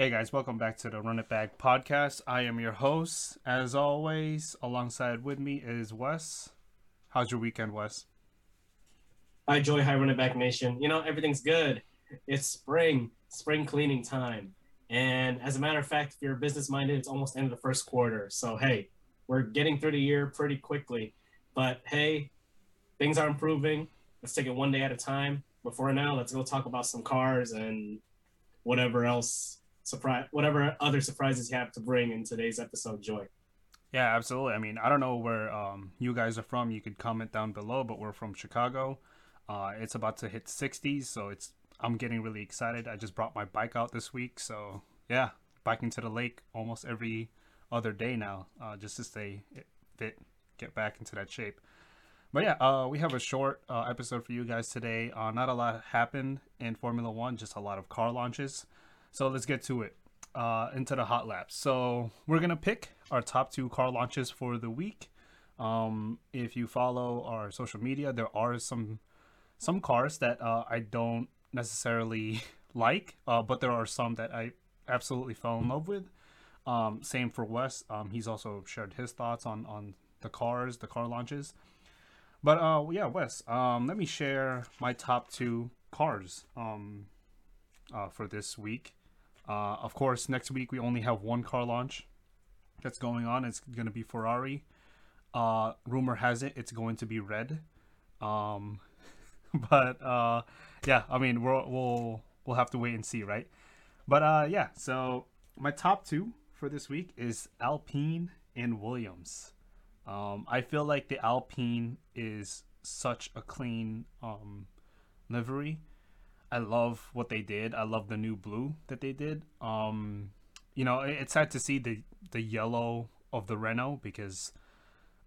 Hey guys, welcome back to the Run It Back podcast. I am your host, as always. Alongside with me is Wes. How's your weekend, Wes? Hi, Joy. Hi, Run It Back Nation. You know, everything's good. It's spring, spring cleaning time. And as a matter of fact, if you're business minded, it's almost end of the first quarter. So, hey, we're getting through the year pretty quickly. But hey, things are improving. Let's take it one day at a time. But for now, let's go talk about some cars and whatever else surprise, whatever other surprises you have to bring in today's episode, Joy. Yeah, absolutely. I mean, I don't know where um, you guys are from. You could comment down below, but we're from Chicago. Uh, it's about to hit 60s, so it's I'm getting really excited. I just brought my bike out this week, so yeah, biking to the lake almost every other day now, uh, just to stay fit, get back into that shape. But yeah, uh, we have a short uh, episode for you guys today. Uh, not a lot happened in Formula One, just a lot of car launches. So let's get to it. Uh, into the hot laps. So we're gonna pick our top two car launches for the week. Um, if you follow our social media, there are some some cars that uh, I don't necessarily like, uh, but there are some that I absolutely fell in love with. Um, same for Wes. Um, he's also shared his thoughts on on the cars, the car launches. But uh, yeah, Wes. Um, let me share my top two cars um, uh, for this week. Uh, of course, next week we only have one car launch that's going on. It's going to be Ferrari. Uh, rumor has it it's going to be red. Um, but uh, yeah, I mean we'll we'll we'll have to wait and see, right? But uh, yeah, so my top two for this week is Alpine and Williams. Um, I feel like the Alpine is such a clean um, livery I love what they did. I love the new blue that they did. Um, you know, it's sad to see the the yellow of the Renault because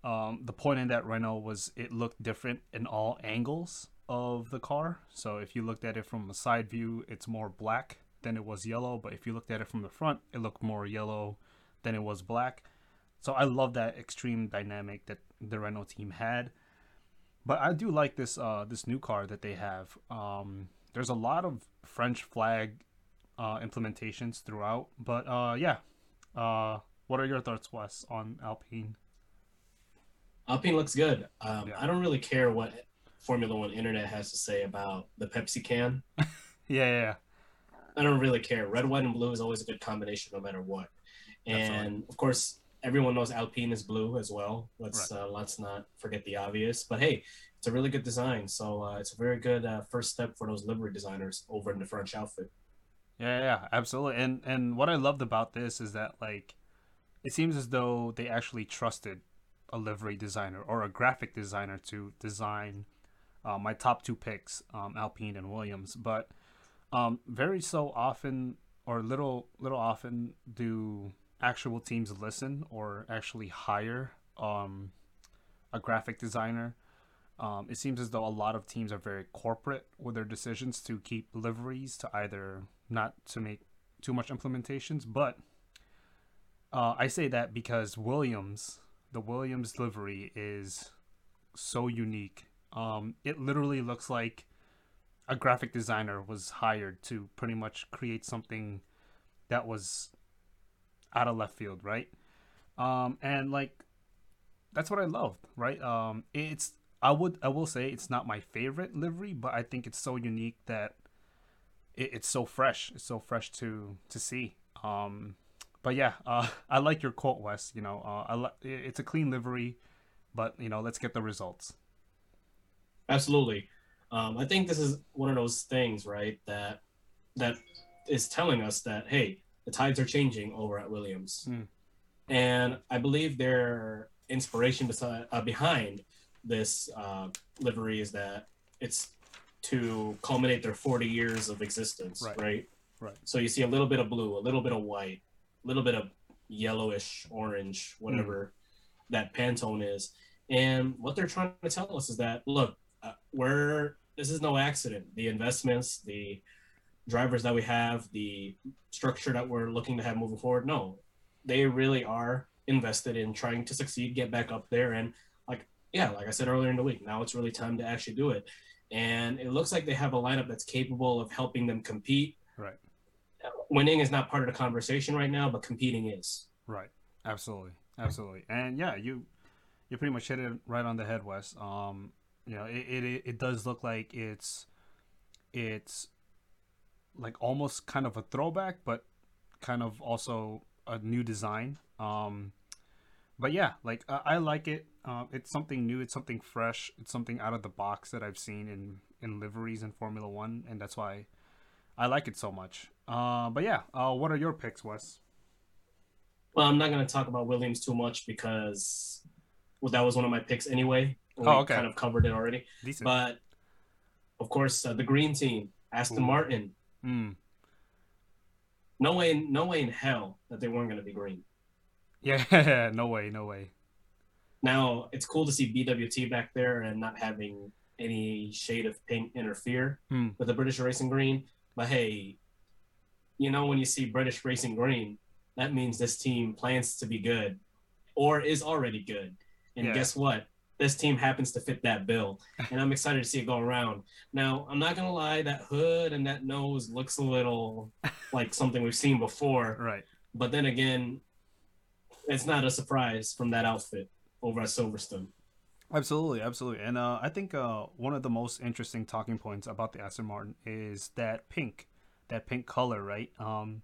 um, the point in that Renault was it looked different in all angles of the car. So if you looked at it from a side view, it's more black than it was yellow. But if you looked at it from the front, it looked more yellow than it was black. So I love that extreme dynamic that the Renault team had. But I do like this uh, this new car that they have. Um, there's a lot of French flag uh, implementations throughout. But uh, yeah, uh, what are your thoughts, Wes, on Alpine? Alpine looks good. Um, yeah. I don't really care what Formula One Internet has to say about the Pepsi can. yeah, yeah, yeah, I don't really care. Red, white, and blue is always a good combination, no matter what. And of course, everyone knows Alpine is blue as well. Let's right. uh, let's not forget the obvious. But hey, it's a really good design. So uh, it's a very good uh, first step for those livery designers over in the French outfit. Yeah, yeah, absolutely. And and what I loved about this is that like, it seems as though they actually trusted a livery designer or a graphic designer to design uh, my top two picks, um, Alpine and Williams. But um, very so often or little little often do actual teams listen or actually hire um, a graphic designer um, it seems as though a lot of teams are very corporate with their decisions to keep liveries to either not to make too much implementations, but uh, I say that because Williams, the Williams livery is so unique. Um, it literally looks like a graphic designer was hired to pretty much create something that was out of left field, right? Um, and like that's what I loved, right? Um, it's I would I will say it's not my favorite livery, but I think it's so unique that it, it's so fresh. It's so fresh to to see. Um, but yeah, uh, I like your quote, Wes. You know, uh, I li- it's a clean livery, but you know, let's get the results. Absolutely, um, I think this is one of those things, right? That that is telling us that hey, the tides are changing over at Williams, mm. and I believe their inspiration beside, uh, behind this uh, livery is that it's to culminate their 40 years of existence, right. right? Right. So you see a little bit of blue, a little bit of white, a little bit of yellowish, orange, whatever mm. that Pantone is. And what they're trying to tell us is that look, uh, we're this is no accident. The investments, the drivers that we have, the structure that we're looking to have moving forward, no, they really are invested in trying to succeed, get back up there, and like, yeah, like I said earlier in the week, now it's really time to actually do it. And it looks like they have a lineup that's capable of helping them compete. Right. winning is not part of the conversation right now, but competing is. Right. Absolutely. Absolutely. And yeah, you you pretty much hit it right on the head, Wes. Um, you know, it, it it does look like it's it's like almost kind of a throwback, but kind of also a new design. Um, but yeah, like I, I like it. Uh, it's something new. It's something fresh. It's something out of the box that I've seen in in liveries in Formula One, and that's why I like it so much. Uh, but yeah, uh, what are your picks, Wes? Well, I'm not going to talk about Williams too much because well, that was one of my picks anyway. We Oh, okay. kind of covered it already. Decent. But of course, uh, the green team, Aston Ooh. Martin. Mm. No way, no way in hell that they weren't going to be green. Yeah, no way, no way. Now it's cool to see BWT back there and not having any shade of pink interfere Hmm. with the British Racing Green. But hey, you know when you see British Racing Green, that means this team plans to be good, or is already good. And Yeah. guess what? This team happens to fit that bill, and I'm excited to see it go around. Now, I'm not gonna lie, that hood and that nose looks a little like something we've seen before. Right. But then again, it's not a surprise from that outfit over at Silverstone. Absolutely, absolutely. And uh, I think uh, one of the most interesting talking points about the Aston Martin is that pink, that pink color, right? Um,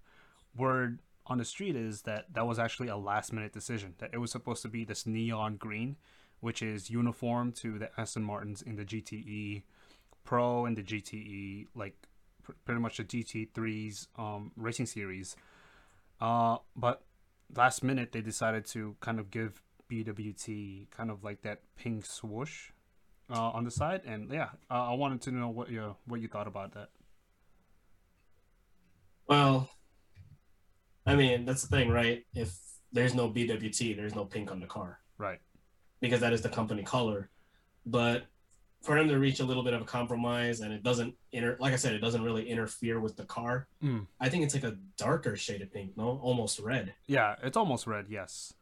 word on the street is that that was actually a last minute decision, that it was supposed to be this neon green, which is uniform to the Aston Martins in the GTE Pro and the GTE, like pr- pretty much the GT3's um, racing series. Uh, but last minute they decided to kind of give BWT kind of like that pink swoosh uh, on the side, and yeah, uh, I wanted to know what you what you thought about that. Well, I mean, that's the thing, right? If there's no BWT, there's no pink on the car Right. Because that is the company color. But for them to reach a little bit of a compromise and it doesn't inter like I said, it doesn't really interfere with the car. Mm. I think it's like a darker shade of pink, no? Almost red. Yeah, it's almost red. Yes.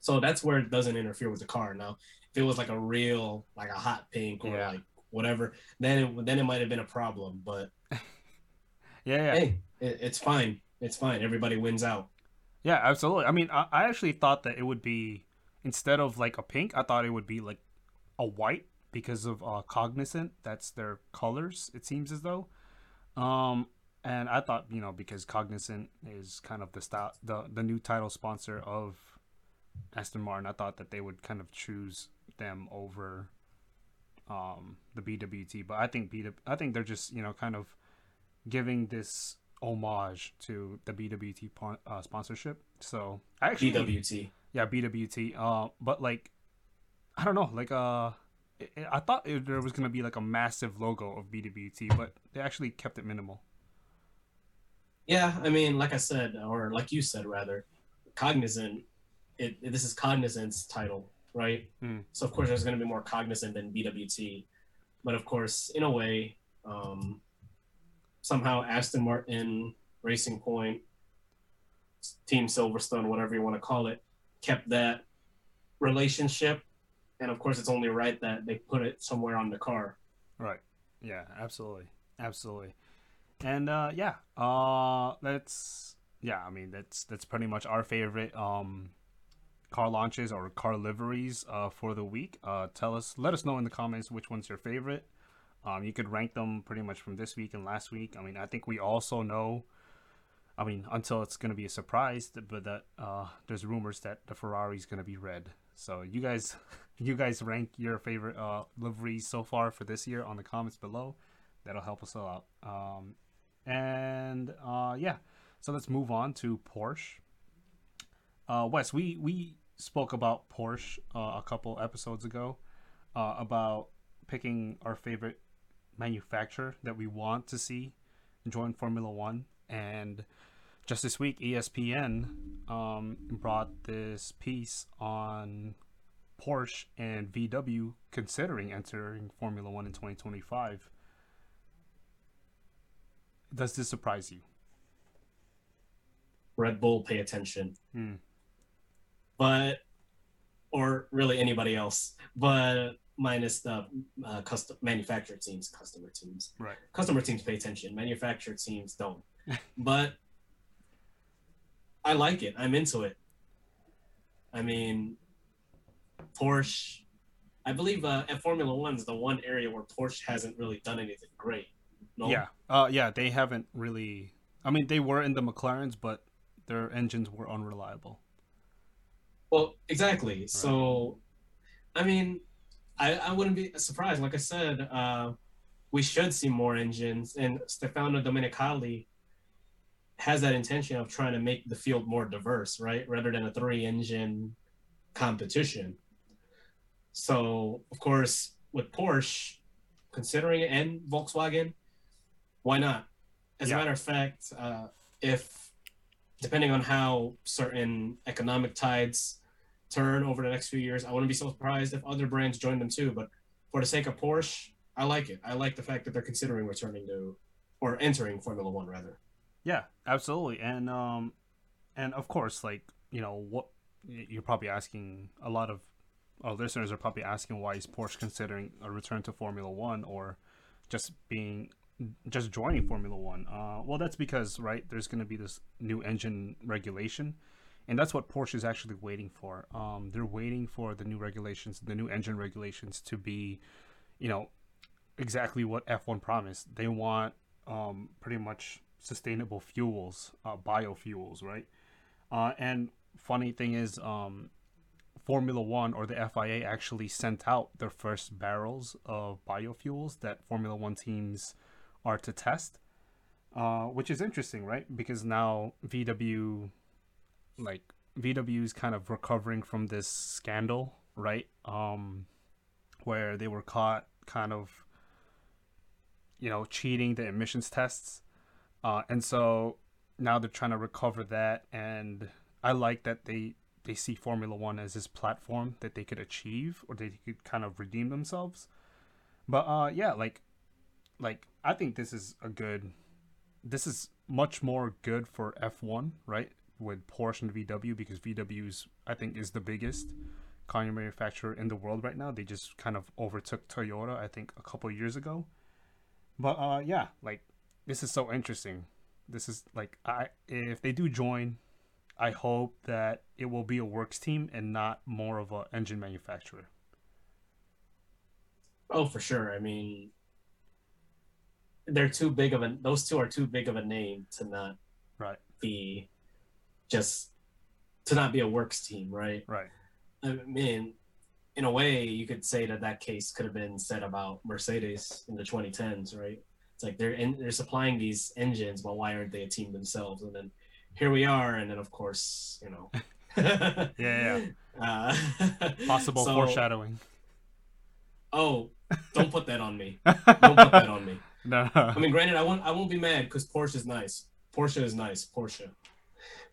So that's where it doesn't interfere with the car. Now, if it was like a real, like a hot pink or Yeah. like whatever, then it then it might have been a problem. But Yeah, yeah, hey, it, it's fine. It's fine. Everybody wins out. yeah. Absolutely. I mean, I, I actually thought that it would be instead of like a pink, I thought it would be like a white because of uh, Cognizant. That's their colors. It seems as though. Um, and I thought you know because Cognizant is kind of the style, the the new title sponsor of Aston Martin. I thought that they would kind of choose them over um the BWT, but I think BW, I think they're just you know kind of giving this homage to the BWT uh, sponsorship. So actually BWT. Yeah BWT. Uh, but like I don't know, like uh. it- it- I thought it, there was gonna be like a massive logo of BWT, but they actually kept it minimal. Yeah, I mean, like I said, or like you said, rather, cognizant. It, this is cognizant's title, right? Hmm. So of course, there's going to be more cognizant than BWT, but of course, in a way, um, somehow Aston Martin, Racing Point, Team Silverstone, whatever you want to call it, kept that relationship, and of course, it's only right that they put it somewhere on the car. Right. Yeah, absolutely. Absolutely. And uh yeah, uh that's yeah, I mean that's that's pretty much our favorite um car launches or car liveries uh for the week. Uh tell us let us know in the comments which one's your favorite. Um you could rank them pretty much from this week and last week. I mean, I think we also know I mean, until it's going to be a surprise, but that uh there's rumors that the Ferrari's going to be red. So you guys you guys rank your favorite uh, liveries so far for this year on the comments below. That'll help us a lot. Um, and uh, yeah, so let's move on to Porsche. Uh, Wes, we we spoke about Porsche uh, a couple episodes ago uh, about picking our favorite manufacturer that we want to see join Formula One, and just this week, ESPN um, brought this piece on Porsche and VW considering entering Formula One in 2025. Does this surprise you? Red Bull, pay attention. Hmm. but or really anybody else, but minus the uh, custom manufacturer teams, customer teams. Right. Customer teams pay attention. Manufacturer teams don't. But I like it. I'm into it. I mean, Porsche. I believe uh, at Formula One is the one area where Porsche hasn't really done anything great. No? Yeah, uh, yeah, they haven't really. I mean, they were in the McLarens, but their engines were unreliable. Well, exactly. Right. So, I mean, I, I wouldn't be surprised. Like I said, uh, we should see more engines, and Stefano Domenicali has that intention of trying to make the field more diverse, right? Rather than a three engine competition. So, of course, with Porsche, considering it, and Volkswagen, why not? As yeah. a matter of fact, uh, if depending on how certain economic tides turn over the next few years, I wouldn't be so surprised if other brands join them too. But for the sake of Porsche, I like it. I like the fact that they're considering returning to or entering Formula One rather. Yeah, absolutely, and um, and of course, like you know what you're probably asking a lot of our listeners are probably asking why is Porsche considering a return to Formula One or just being just joining Formula One. Uh, well, that's because right there's going to be this new engine regulation, and that's what Porsche is actually waiting for. Um, they're waiting for the new regulations, the new engine regulations, to be, you know, exactly what F1 promised. They want um, pretty much sustainable fuels, uh, biofuels, right? Uh, and funny thing is, um, Formula One or the FIA actually sent out their first barrels of biofuels that Formula One teams are to test, uh, which is interesting, right? Because now VW, like VW is kind of recovering from this scandal, right? Um, where they were caught kind of, you know, cheating the emissions tests uh, and so now they're trying to recover that, and I like that they they see Formula One as this platform that they could achieve or they could kind of redeem themselves. But uh, yeah, like like I think this is a good. This is much more good for F1, right? With Porsche and VW because VW's I think is the biggest car manufacturer in the world right now. They just kind of overtook Toyota, I think, a couple years ago. But uh, yeah, like this is so interesting. This is like I if they do join, I hope that it will be a works team and not more of a engine manufacturer. Oh, for sure. I mean, they're too big of a those two are too big of a name to not right be just to not be a works team, right? Right. I mean, in a way, you could say that that case could have been said about Mercedes in the 2010s, right? Like they're in, they're supplying these engines, but why aren't they a team themselves? And then here we are, and then of course, you know. yeah, yeah. Uh, Possible so, foreshadowing. Oh, don't put that on me. Don't put that on me. No. I mean, granted, I won't. I won't be mad because Porsche is nice. Porsche is nice. Porsche.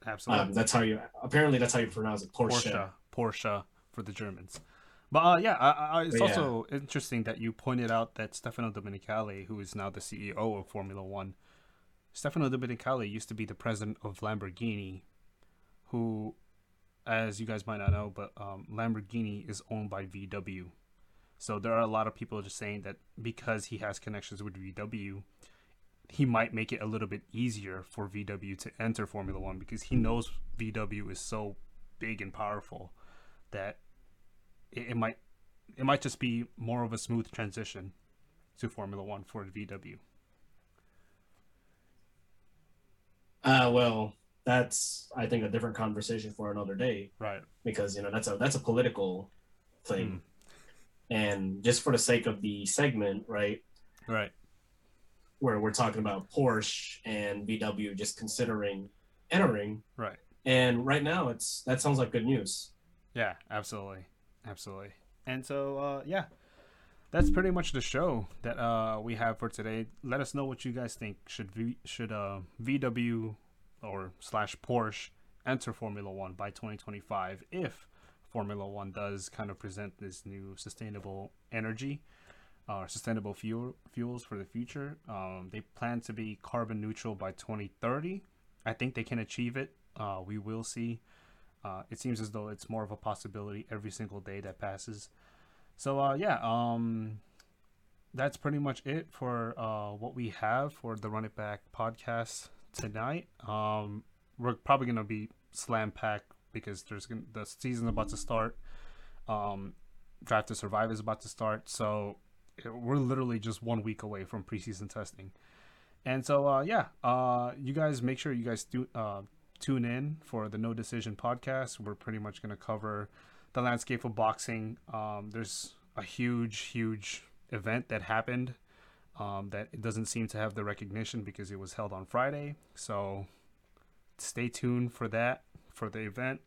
Absolutely. Um, that's how you. Apparently, that's how you pronounce it. Porsche. Porsche. Porsche for the Germans. But uh, yeah, I, I, it's but also yeah. interesting that you pointed out that Stefano Domenicali, who is now the CEO of Formula One, Stefano Domenicali used to be the president of Lamborghini, who, as you guys might not know, but um, Lamborghini is owned by VW. So there are a lot of people just saying that because he has connections with VW, he might make it a little bit easier for VW to enter Formula One because he knows VW is so big and powerful that it, it might it might just be more of a smooth transition to Formula One for VW. Uh, well, that's I think a different conversation for another day, right? Because you know that's a that's a political thing, mm. and just for the sake of the segment, right? Right. Where we're talking about Porsche and VW just considering entering, right? And right now, it's that sounds like good news. Yeah, absolutely. Absolutely. And so, uh, yeah, that's pretty much the show that uh, we have for today. Let us know what you guys think. Should v- should uh, VW or slash Porsche enter Formula One by 2025 if Formula One does kind of present this new sustainable energy or uh, sustainable fuel fuels for the future. Um, they plan to be carbon neutral by 2030. I think they can achieve it. Uh, we will see uh, it seems as though it's more of a possibility every single day that passes. So uh, yeah, um, that's pretty much it for uh, what we have for the Run It Back podcast tonight. Um, we're probably gonna be slam packed because there's gonna, the season's about to start. Um, Drive to Survive is about to start, so we're literally just one week away from preseason testing. And so, uh, yeah, uh, you guys make sure you guys do uh, tune in for the No Decision podcast. We're pretty much going to cover the landscape of boxing. Um, there's a huge, huge event that happened um, that it doesn't seem to have the recognition because it was held on Friday. So stay tuned for that for the event.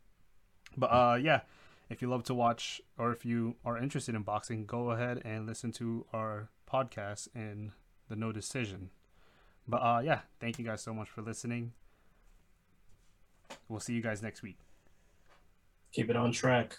But uh, yeah, if you love to watch or if you are interested in boxing, go ahead and listen to our podcast in the No Decision. But uh, yeah, thank you guys so much for listening. We'll see you guys next week. Keep it on track.